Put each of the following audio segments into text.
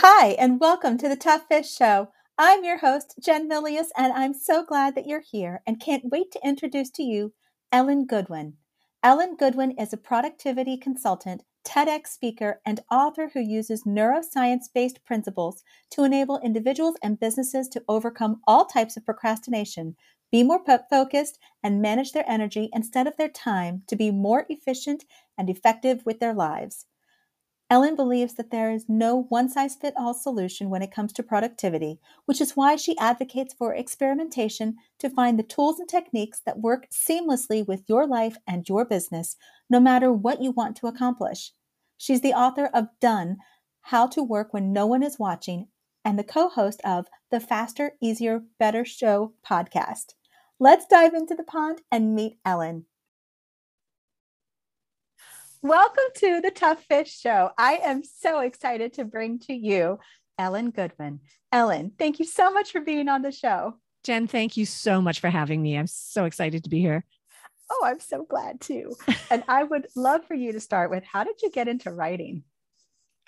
Hi, and welcome to the Tough Fish Show. I'm your host, Jen Milius, and I'm so glad that you're here and can't wait to introduce to you Ellen Goodwin. Ellen Goodwin is a productivity consultant, TEDx speaker, and author who uses neuroscience based principles to enable individuals and businesses to overcome all types of procrastination, be more focused, and manage their energy instead of their time to be more efficient and effective with their lives. Ellen believes that there is no one size fits all solution when it comes to productivity, which is why she advocates for experimentation to find the tools and techniques that work seamlessly with your life and your business, no matter what you want to accomplish. She's the author of Done How to Work When No One Is Watching and the co host of the Faster, Easier, Better Show podcast. Let's dive into the pond and meet Ellen. Welcome to the Tough Fish Show. I am so excited to bring to you Ellen Goodwin. Ellen, thank you so much for being on the show. Jen, thank you so much for having me. I'm so excited to be here. Oh, I'm so glad too. and I would love for you to start with how did you get into writing?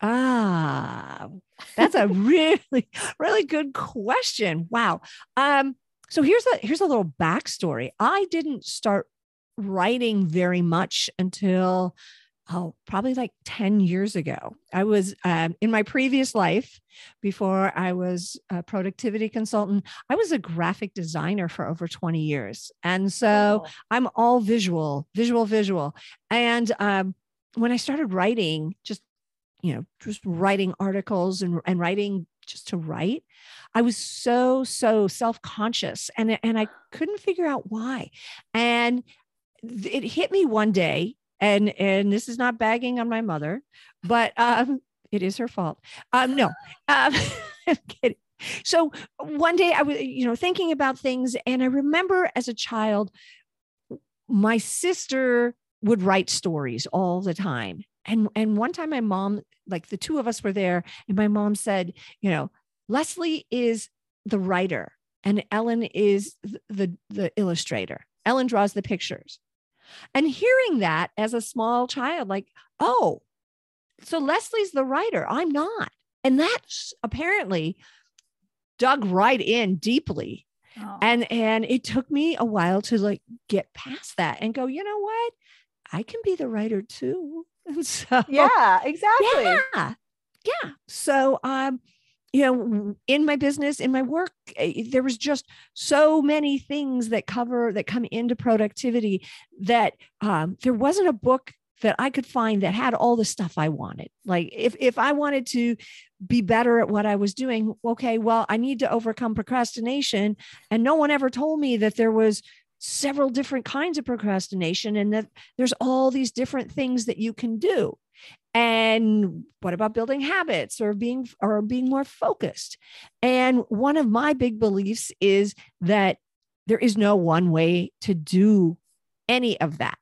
Ah, that's a really, really good question. Wow. Um, so here's a here's a little backstory. I didn't start writing very much until oh, probably like 10 years ago. I was um, in my previous life, before I was a productivity consultant, I was a graphic designer for over 20 years. And so oh. I'm all visual, visual, visual. And um, when I started writing, just, you know, just writing articles and, and writing just to write, I was so, so self conscious and, and I couldn't figure out why. And it hit me one day and and this is not bagging on my mother, but um, it is her fault. Um, no, um, I'm kidding. So one day I was, you know, thinking about things, and I remember as a child, my sister would write stories all the time. And and one time my mom, like the two of us were there, and my mom said, you know, Leslie is the writer and Ellen is the the illustrator. Ellen draws the pictures. And hearing that as a small child, like, oh, so Leslie's the writer, I'm not. And that's apparently dug right in deeply. Oh. And and it took me a while to like get past that and go, you know what? I can be the writer too. And so Yeah, exactly. Yeah. Yeah. So um you know in my business in my work eh, there was just so many things that cover that come into productivity that um, there wasn't a book that I could find that had all the stuff I wanted. Like if if I wanted to be better at what I was doing, okay, well, I need to overcome procrastination and no one ever told me that there was several different kinds of procrastination and that there's all these different things that you can do and what about building habits or being or being more focused? And one of my big beliefs is that there is no one way to do any of that.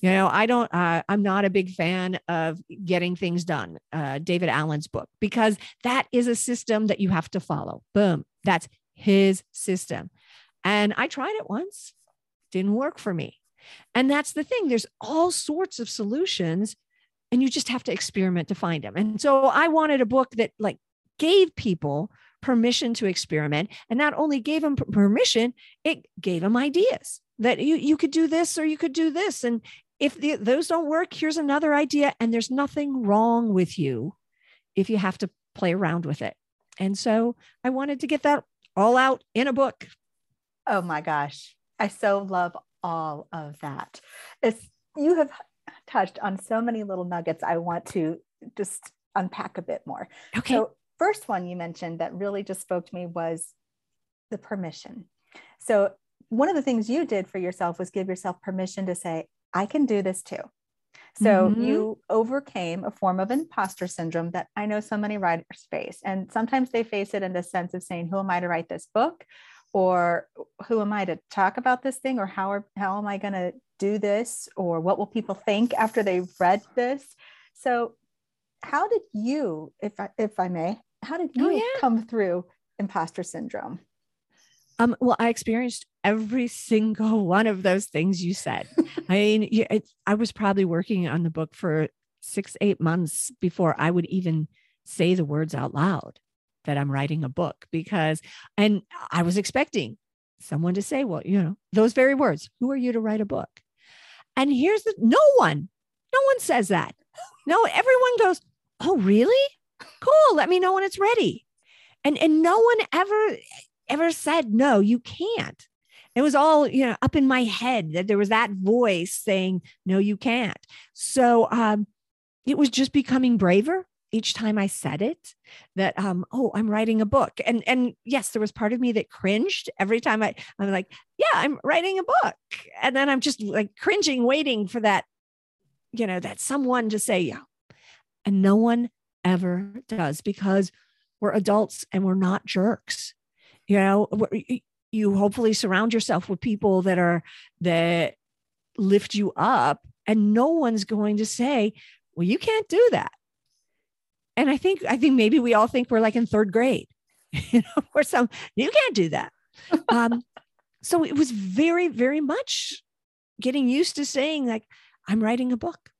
You know i don't uh, i'm not a big fan of getting things done uh, david allen's book because that is a system that you have to follow. Boom that's his system. And i tried it once didn't work for me. And that's the thing there's all sorts of solutions and you just have to experiment to find them. And so I wanted a book that like gave people permission to experiment and not only gave them permission, it gave them ideas that you, you could do this or you could do this. And if the, those don't work, here's another idea. And there's nothing wrong with you if you have to play around with it. And so I wanted to get that all out in a book. Oh my gosh. I so love all of that. It's you have touched on so many little nuggets I want to just unpack a bit more. Okay. So, first one you mentioned that really just spoke to me was the permission. So, one of the things you did for yourself was give yourself permission to say, I can do this too. So mm-hmm. you overcame a form of imposter syndrome that I know so many writers face. And sometimes they face it in the sense of saying, Who am I to write this book? Or who am I to talk about this thing? Or how, are, how am I going to do this or what will people think after they've read this so how did you if i if i may how did oh, you oh, yeah. come through imposter syndrome um, well, I experienced every single one of those things you said. I mean, it, I was probably working on the book for six, eight months before I would even say the words out loud that I'm writing a book because, and I was expecting someone to say, well, you know, those very words, who are you to write a book? And here's the no one, no one says that. No, everyone goes, oh, really? Cool. Let me know when it's ready. And, and no one ever, ever said, no, you can't. It was all, you know, up in my head that there was that voice saying, no, you can't. So um, it was just becoming braver each time I said it that um oh I'm writing a book. And and yes there was part of me that cringed every time I I'm like yeah I'm writing a book. And then I'm just like cringing waiting for that you know that someone to say yeah. And no one ever does because we're adults and we're not jerks you know? You hopefully surround yourself with people that are that lift you up and no one's going to say well you can't do that and I think I think maybe we all think we're like in third grade, you know, or some you can't do that. Um, so it was very, very much getting used to saying like, I'm writing a book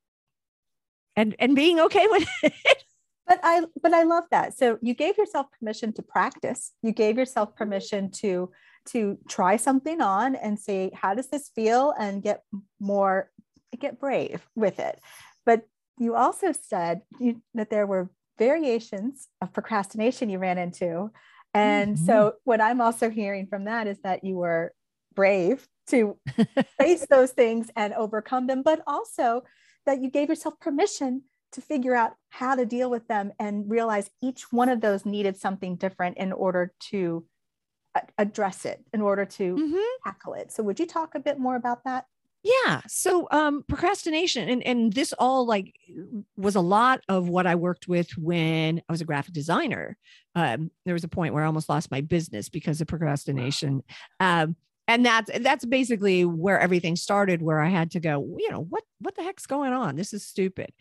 and and being okay with it. But I but I love that. So you gave yourself permission to practice. You gave yourself permission to to try something on and say, how does this feel? And get more, get brave with it. But you also said you, that there were variations of procrastination you ran into. And mm-hmm. so, what I'm also hearing from that is that you were brave to face those things and overcome them, but also that you gave yourself permission to figure out how to deal with them and realize each one of those needed something different in order to address it, in order to mm-hmm. tackle it. So, would you talk a bit more about that? Yeah. So um procrastination and and this all like was a lot of what I worked with when I was a graphic designer. Um there was a point where I almost lost my business because of procrastination. Wow. Um and that's that's basically where everything started where I had to go, you know, what what the heck's going on? This is stupid.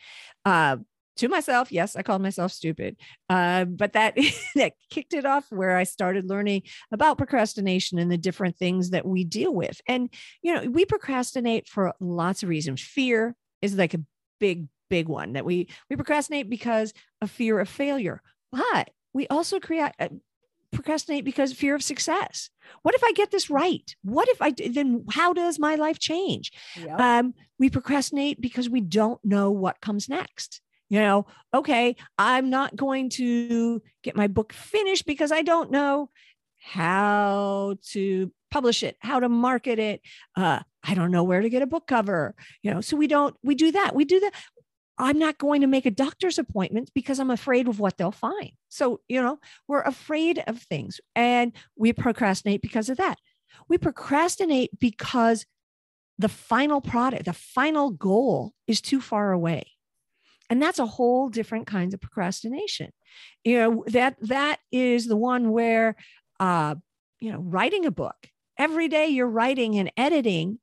Uh to myself yes i called myself stupid uh, but that that kicked it off where i started learning about procrastination and the different things that we deal with. And you know we procrastinate for lots of reasons. Fear is like a big big one that we we procrastinate because of fear of failure but we also create uh, procrastinate because fear of success. What if i get this right? What if i then how does my life change? Yep. um, we procrastinate because we don't know what comes next you know, okay, I'm not going to get my book finished because I don't know how to publish it, how to market it. Uh, I don't know where to get a book cover, you know, so we don't, we do that. We do that. I'm not going to make a doctor's appointment because I'm afraid of what they'll find. So, you know, we're afraid of things and we procrastinate because of that. We procrastinate because the final product, the final goal is too far away and that's a whole different kinds of procrastination. You know that that is the one where uh you know writing a book every day you're writing and editing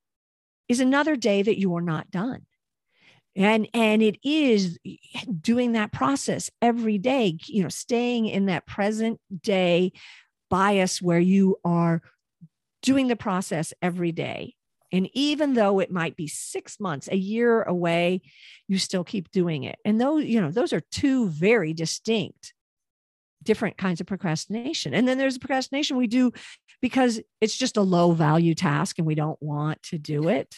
is another day that you are not done. And and it is doing that process every day you know staying in that present day bias where you are doing the process every day and even though it might be six months, a year away, you still keep doing it. And those, you know, those are two very distinct, different kinds of procrastination. And then there's procrastination we do because it's just a low value task and we don't want to do it.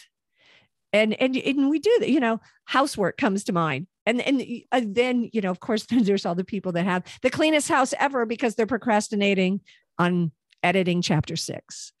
And, and, and we do that, you know, housework comes to mind. And, and uh, then, you know, of course, there's all the people that have the cleanest house ever because they're procrastinating on editing chapter six.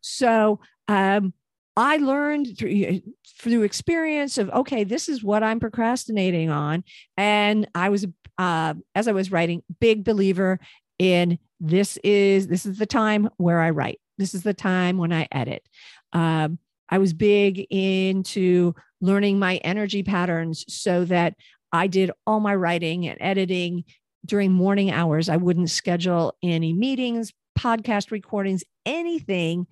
So, um, I learned through through experience of okay, this is what I'm procrastinating on, and I was uh, as I was writing, big believer in this is this is the time where I write. This is the time when I edit. Um, I was big into learning my energy patterns so that I did all my writing and editing during morning hours. I wouldn't schedule any meetings, podcast recordings, anything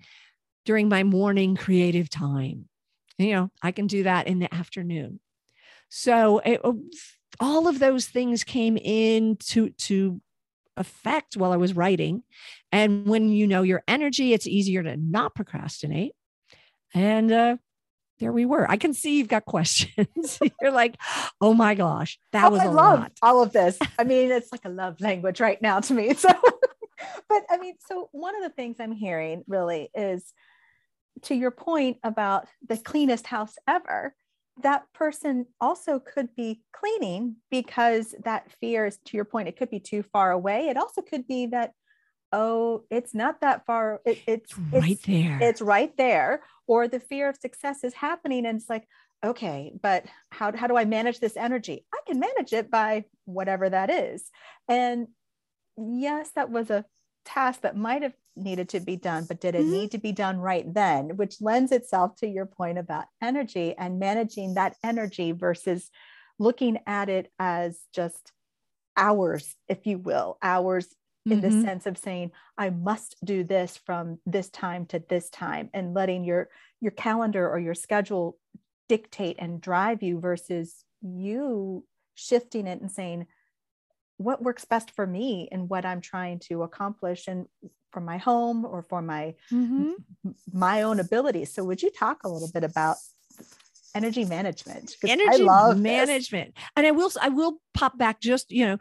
during my morning creative time. You know, I can do that in the afternoon. So it, oh, all of those things came into to effect while I was writing. And when you know your energy, it's easier to not procrastinate. And uh, there we were. I can see you've got questions. You're like, oh my gosh, that oh, was I a love lot. all of this. I mean, it's like a love language right now to me. So, but I mean, so one of the things I'm hearing really is to your point about the cleanest house ever. That person also could be cleaning because that fear is, to your point, it could be too far away. It also could be that oh, it's not that far. It, it's, It's right it's, there. It's right there. Or the fear of success is happening. And it's like, okay, but how, how do I manage this energy? I can manage it by whatever that is. And yes, that was a task that might have needed to be done, but did it Mhm. need to be done right then? Which lends itself to your point about energy and managing that energy versus looking at it as just hours, if you will, hours in the Mhm. sense of saying i must do this from this time to this time and letting your your calendar or your schedule dictate and drive you versus you shifting it and saying what works best for me and what i'm trying to accomplish and for my home or for my Mhm. my own abilities so would you talk a little bit about energy management? energy love this. management and i will i will pop back just you know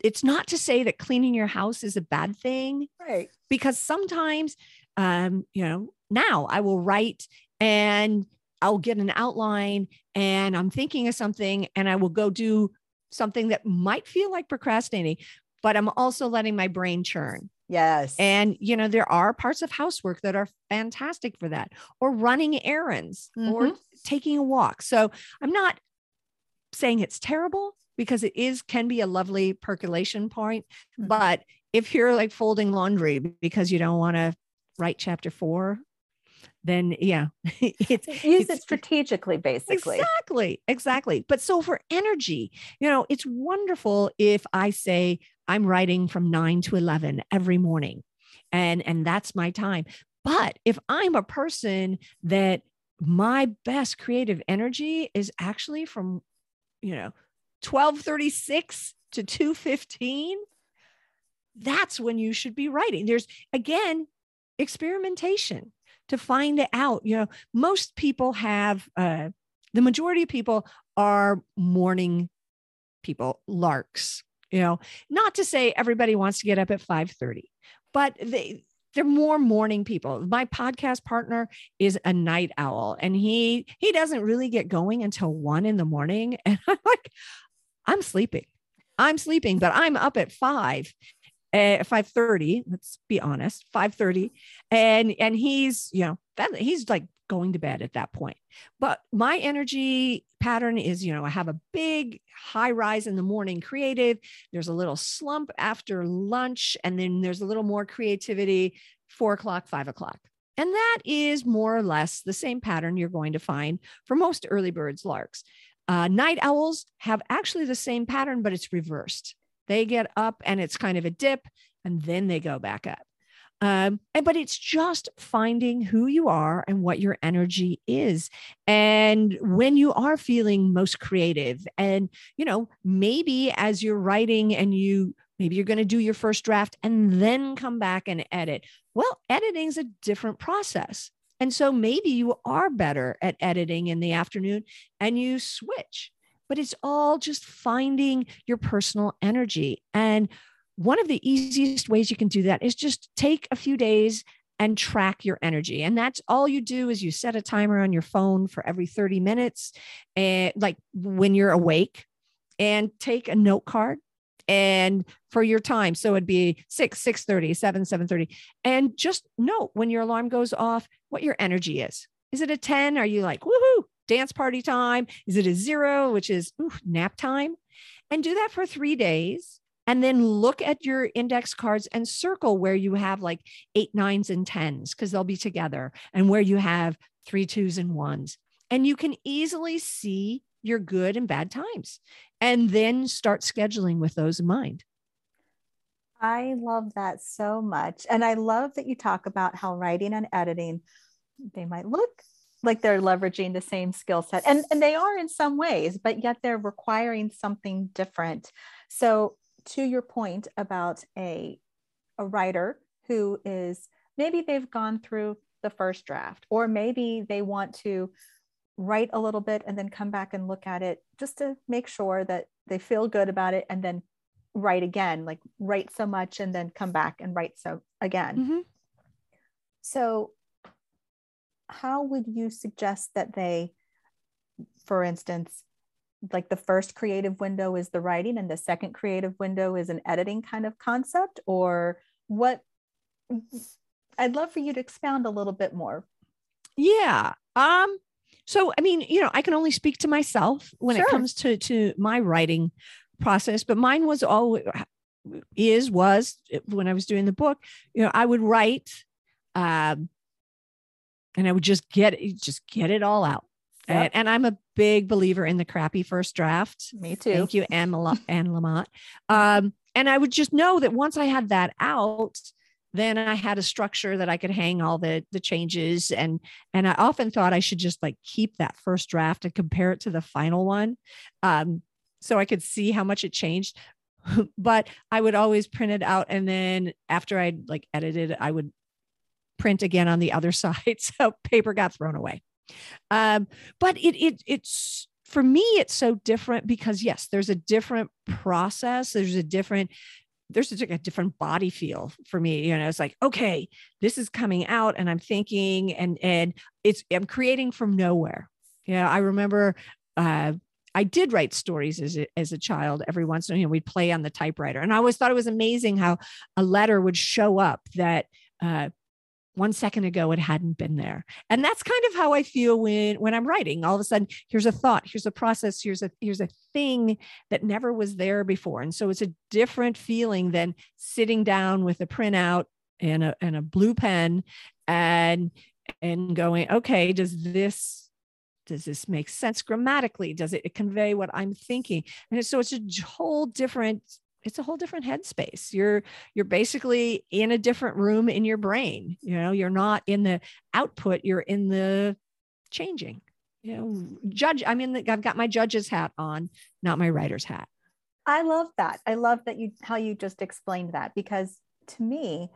it's not to say that cleaning your house is a bad thing right because sometimes um you know now i will write and i'll get an outline and i'm thinking of something and i will go do something that might feel like procrastinating but i'm also letting my brain churn yes and, you know, there are parts of housework that are fantastic for that, or running errands or Mhm. taking a walk. So I'm not saying it's terrible because it is, can be a lovely percolation point. Mhm. But if you're like folding laundry because you don't want to write chapter four, then yeah, it's use it's- it strategically basically Exactly, exactly. But so for energy, you know, it's wonderful if I say I'm writing from 9 to 11 every morning and and that's my time. But if I'm a person that my best creative energy is actually from, you know, 1236 to 215, that's when you should be writing. There's again experimentation to find it out. You know, most people have uh, the majority of people are morning people, larks. You know, not to say everybody wants to get up at 5:30, but they they're more morning people. My podcast partner is a night owl and he he doesn't really get going until one in the morning. And I'm like, I'm sleeping. I'm sleeping, but I'm up at five eh, at 5:30 let's be honest 5:30 and and he's you know that he's like going to bed at that point. But my energy pattern is you know i have a big high rise in the morning creative. There's a little slump after lunch and then there's a little more creativity four o'clock five o'clock. And that is more or less the same pattern you're going to find for most early birds larks. Uh, night owls have actually the same pattern but it's reversed. They get up and it's kind of a dip and then they go back up. Um, and but it's just finding who you are and what your energy is. And when you are feeling most creative, and you know, maybe as you're writing and you maybe you're going to do your first draft and then come back and edit. Well, editing is a different process. And so maybe you are better at editing in the afternoon and you switch but it's all just finding your personal energy. And one of the easiest ways you can do that is just take a few days and track your energy. And that's all you do is you set a timer on your phone for every 30 minutes and like when you're awake and take a note card and for your time. So it'd be 6, 6 30, 7, 7 30. And just note when your alarm goes off what your energy is. Is it a 10? Are you like, woohoo, dance party time? Is it a zero, which is ooh, nap time? And do that for three days. And then look at your index cards and circle where you have like eight, nines, and tens, because they'll be together, and where you have three, twos, and ones. And you can easily see your good and bad times and then start scheduling with those in mind. I love that so much. And I love that you talk about how writing and editing, they might look like they're leveraging the same skill set. And, and they are in some ways, but yet they're requiring something different. So to your point about a, a writer who is maybe they've gone through the first draft or maybe they want to write a little bit and then come back and look at it just to make sure that they feel good about it and then write again like write so much and then come back and write so again Mhm. so how would you suggest that they for instance like the first creative window is the writing and the second creative window is an editing kind of concept or what i'd love for you to expound a little bit more Yeah. Um, so I mean, you know, I can only speak to myself when it comes to to my writing process, but mine was all is was when I was doing the book, you know, I would write um and I would just get it, just get it all out. And, Yep. and I'm a big believer in the crappy first draft. me too Thank you, Anne, Mala- Anne Lamott. Um, and I would just know that once I had that out, then I had a structure that I could hang all the the changes and and I often thought I should just like keep that first draft and compare it to the final one, um, so I could see how much it changed. but I would always print it out, and then after I'd like edited, I would print again on the other side, so paper got thrown away. Um, but it it it's for me it's so different because yes there's a different process there's a different there's a, different body feel for me you know it's like okay this is coming out and i'm thinking and and it's i'm creating from nowhere yeah i remember uh I did write stories as a, as a child every once in a while. You know, we'd play on the typewriter. And I always thought it was amazing how a letter would show up that uh, one second ago it hadn't been there. And that's kind of how i feel when when i'm writing. All of a sudden here's a thought here's a process here's a here's a thing that never was there before. And so it's a different feeling than sitting down with a printout and a and a blue pen and and going okay does this does this make sense grammatically? Does it convey what i'm thinking? And so it's a whole different it's a whole different headspace you're you're basically in a different room in your brain you know you're not in the output you're in the changing you know judge i mean i've got my judge's hat on not my writer's hat I love that. I love that you how you just explained that because to me,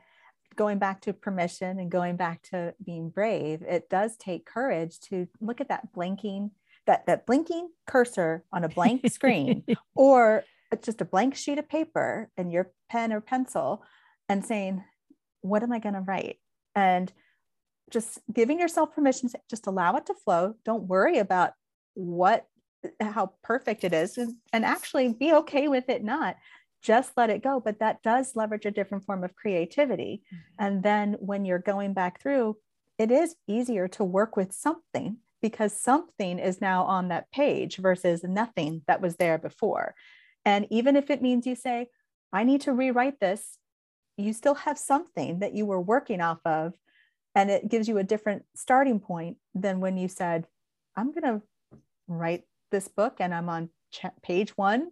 going back to permission and going back to being brave, it does take courage to look at that blinking that that blinking cursor on a blank screen or just a blank sheet of paper and your pen or pencil and saying, what am I going to write? And just giving yourself permission to just allow it to flow. Don't worry about what how perfect it is and, and actually be okay with it not. Just let it go. But that does leverage a different form of creativity. Mm-hmm. And then when you're going back through it is easier to work with something because something is now on that page versus nothing that was there before and even if it means you say i need to rewrite this you still have something that you were working off of and it gives you a different starting point than when you said i'm going to write this book and I'm on ch- page one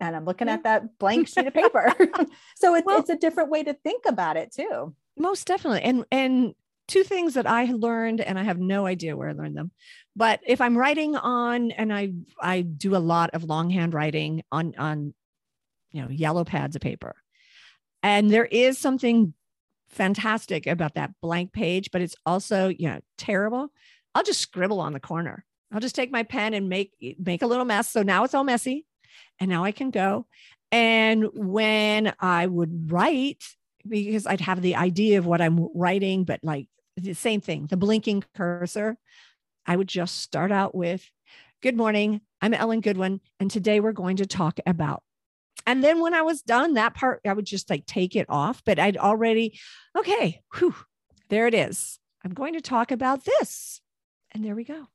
and I'm looking at that blank sheet of paper. so it's, Well- it's a different way to think about it too. most definitely and and two things that i learned and i have no idea where i learned them. But if i'm writing on and i i do a lot of longhand writing on on you know yellow pads of paper. And there is something fantastic about that blank page but it's also you know terrible. I'll just scribble on the corner. I'll just take my pen and make make a little mess. So now it's all messy and now i can go. And when i would write because I'd have the idea of what I'm writing, but like the same thing, the blinking cursor. I would just start out with, Good morning, I'm Ellen Goodwin, and today we're going to talk about. And then when I was done, that part, I would just like take it off, but I'd already, okay, whew, there it is. I'm going to talk about this. And there we go.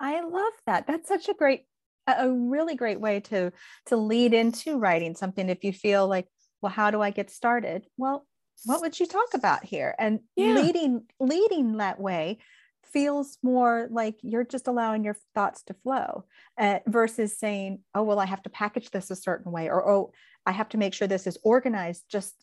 I love that. That's such a great, a really great way to to lead into writing something. If you feel like, well, how do I get started? Well, what would you talk about here? And Yeah. leading leading that way feels more like you're just allowing your thoughts to flow uh, versus saying, oh, well, I have to package this a certain way, or oh, I have to make sure this is organized just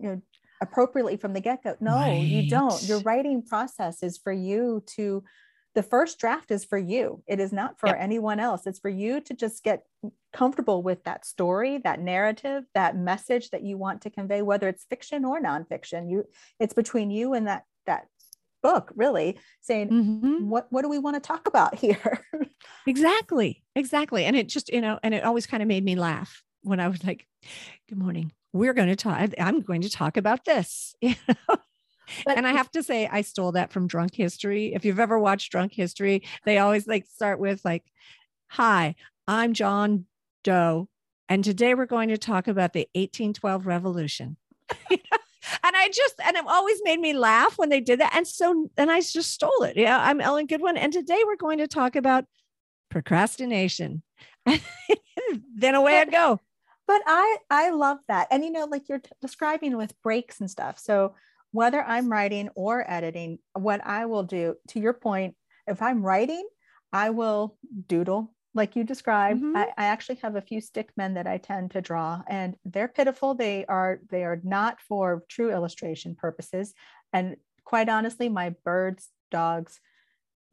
you know appropriately from the get go. No, you don't. Your writing process is for you to the first draft is for you. It is not for Yep. anyone else. It's for you to just get comfortable with that story, that narrative, that message that you want to convey, whether it's fiction or nonfiction. You, it's between you and that that book really saying Mhm. what what do we want to talk about here Exactly. Exactly. And it just, you know, and it always kind of made me laugh when I was like, good morning. We're going to talk. I'm going to talk about this. You know? But- and I have to say, I stole that from Drunk History. If you've ever watched Drunk History, they always like start with like, "Hi, I'm John Doe, and today we're going to talk about the 1812 Revolution." And I just, and it always made me laugh when they did that. And so, and I just stole it. Yeah, I'm Ellen Goodwin, and today we're going to talk about procrastination. then away I'd go. but i i love that and you know like you're t- describing with breaks and stuff so whether i'm writing or editing what i will do to your point if i'm writing i will doodle like you described. Mhm. I, I actually have a few stick men that i tend to draw and they're pitiful. They are they are not for true illustration purposes. And quite honestly my birds dogs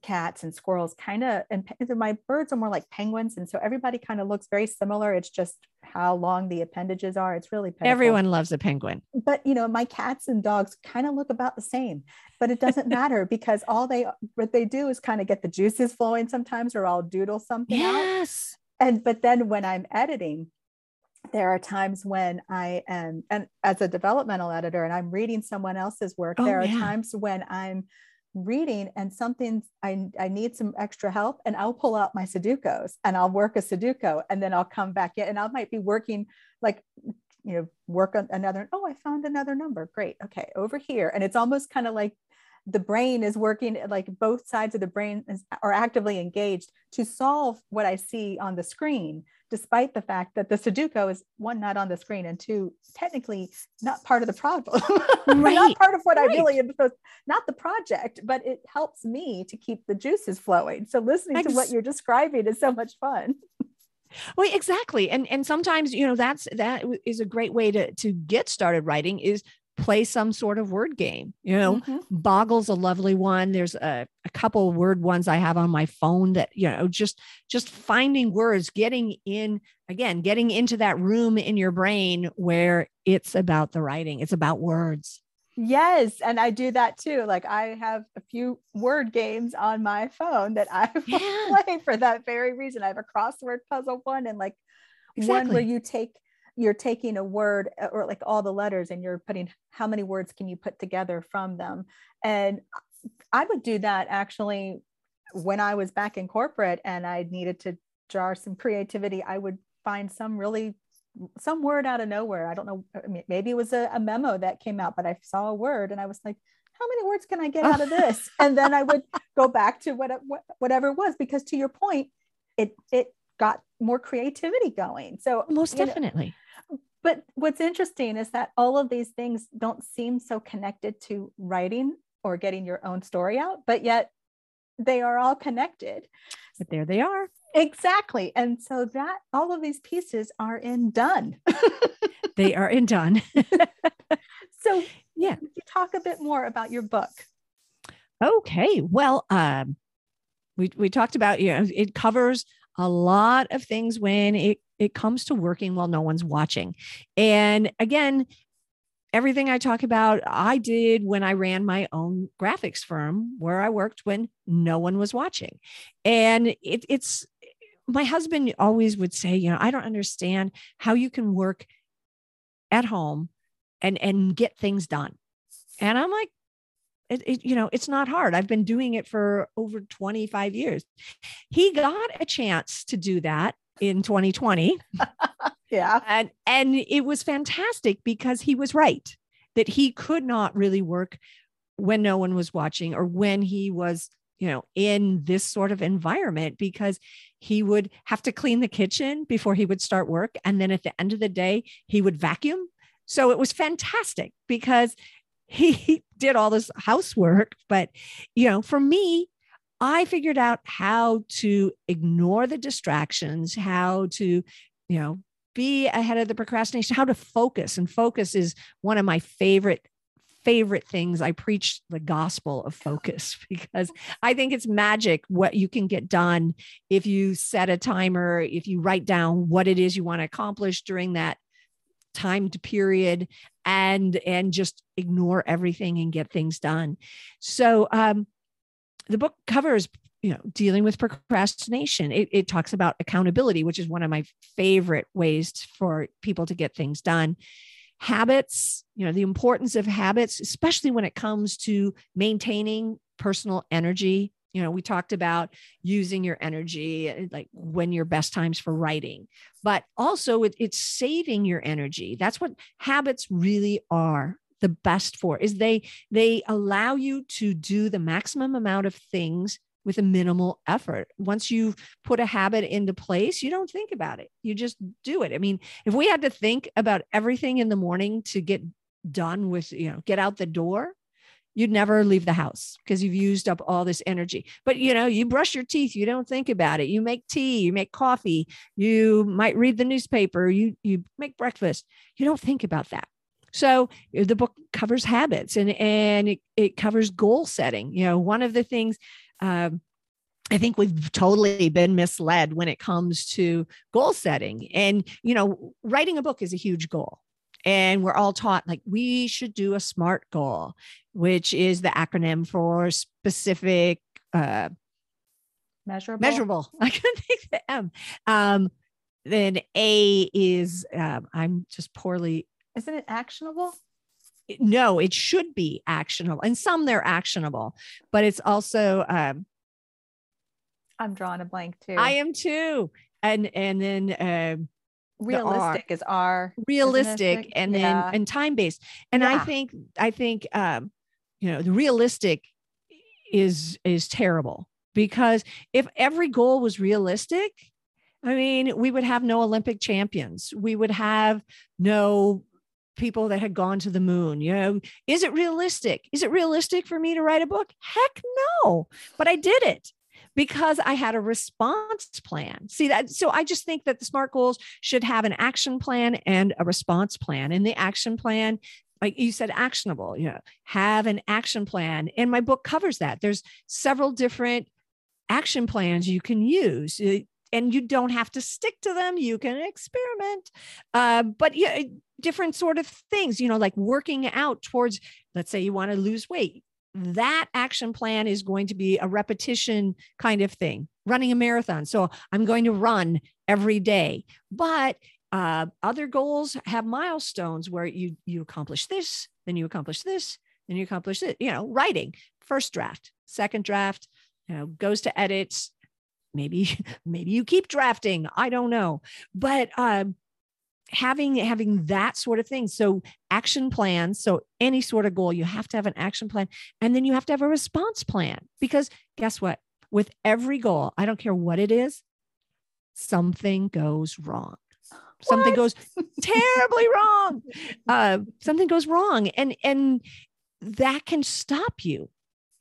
cats and squirrels kind of and my birds are more like penguins and so everybody kind of looks very similar it's just how long the appendages are it's really pitiful. Everyone loves a penguin. but you know my cats and dogs kind of look about the same but it doesn't matter because all they what they do is kind of get the juices flowing sometimes or i'll doodle something out Yes. and but then when i'm editing there are times when i am and as a developmental editor and i'm reading someone else's work Oh, there are yeah. times when i'm reading and something I, I need some extra help and i'll pull out my sudokus and i'll work a sudoku and then i'll come back in and i might be working like you know work on another oh i found another number. Great. Okay. Over here. And it's almost kind of like the brain is working like both sides of the brain is, are actively engaged to solve what i see on the screen despite the fact that the sudoku is one not on the screen and two technically not part of the problem. Right, not part of what i really am supposed not the project but it helps me to keep the juices flowing. So listening to what you're describing is so much fun. Well, exactly. And and sometimes, you know, that's that is a great way to to get started writing is play some sort of word game. You know, Mhm. Boggle's a lovely one. There's a, a couple word ones I have on my phone that, you know, just just finding words, getting in again, getting into that room in your brain where it's about the writing. It's about words. Yes, and I do that too. Like I have a few word games on my phone that I Yeah. play for that very reason. I have a crossword puzzle one and like one where you take you're taking a word uh, or like all the letters and you're putting how many words can you put together from them. And I would do that actually when I was back in corporate and I needed to jar some creativity. I would find some really some word out of nowhere. I don't know. Maybe it was a, a memo that came out, but I saw a word and I was like, how many words can I get out of this? And then I would go back to what, what whatever it was, because to your point, it it got more creativity going. So Most you know, definitely. but what's interesting is that all of these things don't seem so connected to writing or getting your own story out, but yet they are all connected. But there they are. Exactly. And so that all of these pieces are in done. They are in done. so Yeah. talk a bit more about your book? Okay. Well, um, we we talked about you know it covers a lot of things when it it comes to working while no one's watching, and again, everything I talk about I did when I ran my own graphics firm where I worked when no one was watching, and it, it's my husband always would say, you know, I don't understand how you can work at home and and get things done, and I'm like it, it, you know it's not hard. I've been doing it for over 25 years. He got a chance to do that in 2020 Yeah. and and it was fantastic because he was right that he could not really work when no one was watching or when he was you know in this sort of environment because he would have to clean the kitchen before he would start work. And then at the end of the day he would vacuum. So it was fantastic because he did all this housework but you know for me i figured out how to ignore the distractions how to you know be ahead of the procrastination how to focus. And focus is one of my favorite favorite things. I preach the gospel of focus because i think it's magic what you can get done if you set a timer if you write down what it is you want to accomplish during that timed period and and just ignore everything and get things done. So um the book covers you know dealing with procrastination. It, it talks about accountability which is one of my favorite ways for people to get things done. Habits you know the importance of habits especially when it comes to maintaining personal energy you know we talked about using your energy eh, like when your best times for writing but also it, it's saving your energy that's what habits really are the best for is they they allow you to do the maximum amount of things with a minimal effort. Once you've put a habit into place, you don't think about it. You just do it. I mean, if we had to think about everything in the morning to get done with, you know, get out the door, you'd never leave the house because you've used up all this energy. But you know, you brush your teeth, you don't think about it. You make tea, you make coffee, you might read the newspaper, you you make breakfast. You don't think about that. So the book covers habits and and it, it covers goal setting. You know, one of the things um, I think we've totally been misled when it comes to goal setting. And, you know, writing a book is a huge goal. And we're all taught like we should do a SMART goal, which is the acronym for specific, uh, measurable. Measurable. I couldn't think of the M. Um, then A is um, I'm just poorly. Isn't it actionable? no, it should be actionable. And some they're actionable, but it's also um I'm drawing a blank too. I am too. And and then um realistic R, is R realistic and yeah. then and time based. And yeah. I think I think um you know the realistic is is terrible because if every goal was realistic, I mean, we would have no Olympic champions. We would have no people that had gone to the moon. You know, is it realistic? Is it realistic for me to write a book? Heck no. But I did it because I had a response plan. See that? So I just think that the SMART goals should have an action plan and a response plan. And the action plan, like you said, actionable, you know, have an action plan. And my book covers that. There's several different action plans you can use and you don't have to stick to them you can experiment uh, but yeah different sort of things you know like working out towards let's say you want to lose weight that action plan is going to be a repetition kind of thing running a marathon so i'm going to run every day but uh, other goals have milestones where you you accomplish this then you accomplish this then you accomplish it you know writing first draft second draft you know goes to edits. Maybe maybe you keep drafting i don't know. But um having having that sort of thing so action plans so any sort of goal you have to have an action plan and then you have to have a response plan because guess what? With every goal i don't care what it is something goes wrong? Something goes terribly wrong. Uh, something goes wrong and and that can stop you.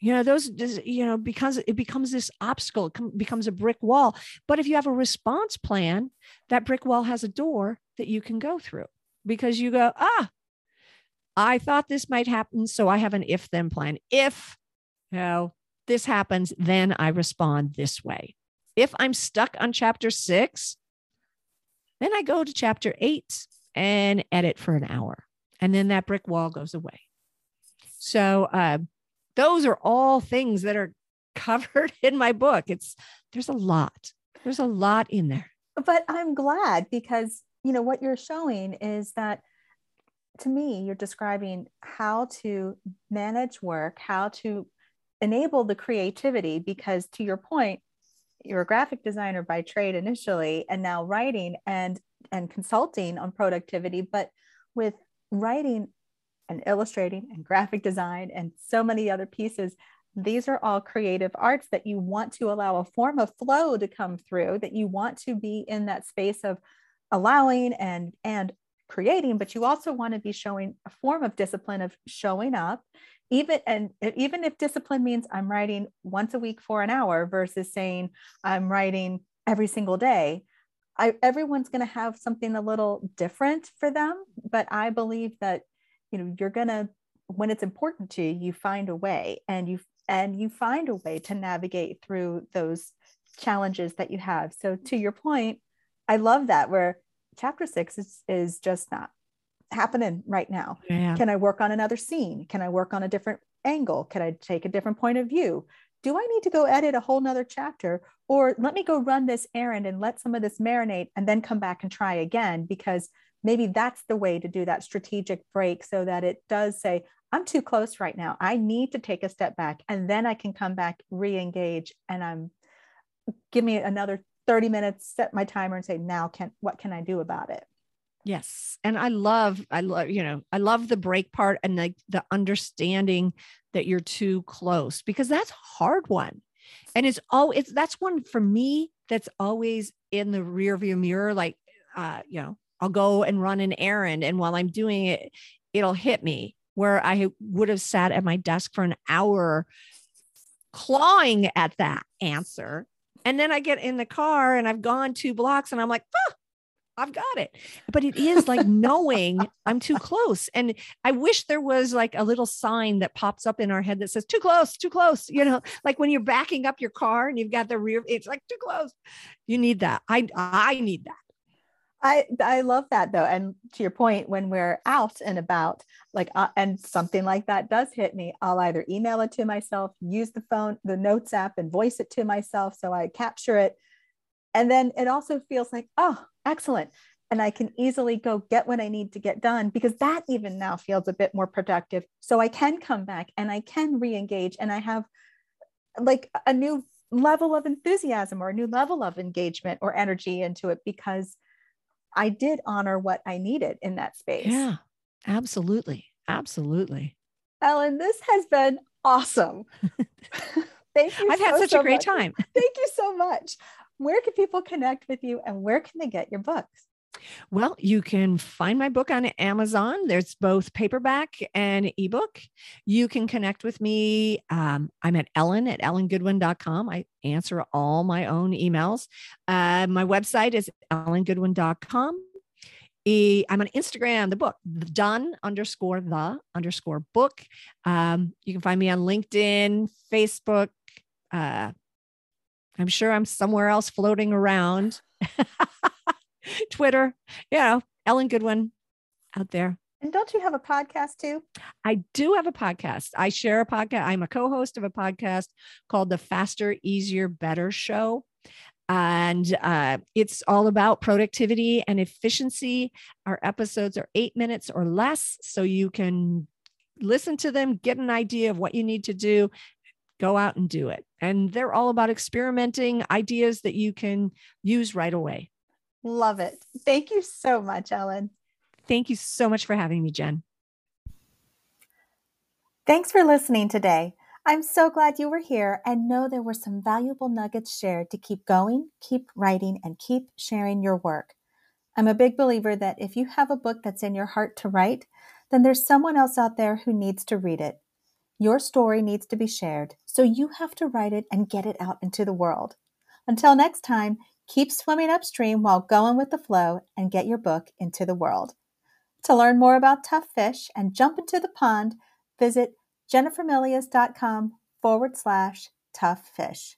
You know those you know because it becomes this obstacle it becomes a brick wall. But if you have a response plan that brick wall has a door that you can go through because you go ah i thought this might happen so i have an if then plan. If you know this happens then i respond this way. If i'm stuck on chapter 6 then i go to chapter 8 and edit for an hour and then that brick wall goes away so uh, those are all things that are covered in my book. It's there's a lot. There's a lot in there. But I'm glad because you know what you're showing is that to me you're describing how to manage work, how to enable the creativity because to your point you're a graphic designer by trade initially and now writing and and consulting on productivity but with writing and illustrating and graphic design and so many other pieces these are all creative arts that you want to allow a form of flow to come through that you want to be in that space of allowing and and creating but you also want to be showing a form of discipline of showing up even and even if discipline means i'm writing once a week for an hour versus saying i'm writing every single day I, everyone's going to have something a little different for them but i believe that you know you're gonna when it's important to you you find a way and you and you find a way to navigate through those challenges that you have. So to your point i love that where chapter six is, is just not happening right now? Yeah. Can I work on another scene? Can I work on a different angle? Can I take a different point of view? Do I need to go edit a whole nother chapter? Or let me go run this errand and let some of this marinate and then come back and try again because maybe that's the way to do that strategic break so that it does say, I'm too close right now. I need to take a step back and then I can come back, re engage, and I'm give me another 30 minutes, set my timer and say, now can what can I do about it? Yes. And I love, I love, you know, I love the break part and like the understanding that you're too close because that's a hard one. And it's all it's that's one for me that's always in the rear view mirror. Like uh, you know, I'll go and run an errand. And while I'm doing it, it'll hit me where I would have sat at my desk for an hour clawing at that answer. And then I get in the car and I've gone two blocks and I'm like, oh, I've got it. But it is like knowing I'm too close. And I wish there was like a little sign that pops up in our head that says too close, too close. You know, like when you're backing up your car and you've got the rear, it's like too close. You need that. I I need that. I I love that though, and to your point, when we're out and about, like, uh, and something like that does hit me, I'll either email it to myself, use the phone, the notes app, and voice it to myself, so I capture it, and then it also feels like, oh, excellent, and I can easily go get what I need to get done because that even now feels a bit more productive. So I can come back and I can re-engage, and I have like a new level of enthusiasm or a new level of engagement or energy into it because I did honor what I needed in that space. Yeah, absolutely. Absolutely. Ellen, this has been awesome. Thank you. I've so, had such so a great much. time. Thank you so much. Where can people connect with you and where can they get your books? Well, you can find my book on Amazon. There's both paperback and ebook. You can connect with me. Um, I'm at Ellen at ellengoodwin.com. I answer all my own emails. Uh, my website is ellengoodwin.com. I'm on Instagram, the book, done underscore the underscore book. Um, you can find me on LinkedIn, Facebook. Uh, I'm sure I'm somewhere else floating around. Twitter, you know, Ellen Goodwin out there. And don't you have a podcast too? I do have a podcast. I share a podcast. I'm a co host of a podcast called The Faster, Easier, Better Show. And uh, it's all about productivity and efficiency. Our episodes are eight minutes or less. So you can listen to them, get an idea of what you need to do, go out and do it. And they're all about experimenting ideas that you can use right away. Love it. Thank you so much, Ellen. Thank you so much for having me, Jen. Thanks for listening today. I'm so glad you were here and know there were some valuable nuggets shared to keep going, keep writing, and keep sharing your work. I'm a big believer that if you have a book that's in your heart to write, then there's someone else out there who needs to read it. Your story needs to be shared, so you have to write it and get it out into the world. Until next time, Keep swimming upstream while going with the flow and get your book into the world. To learn more about tough fish and jump into the pond, visit jennifermilius.com forward slash tough fish.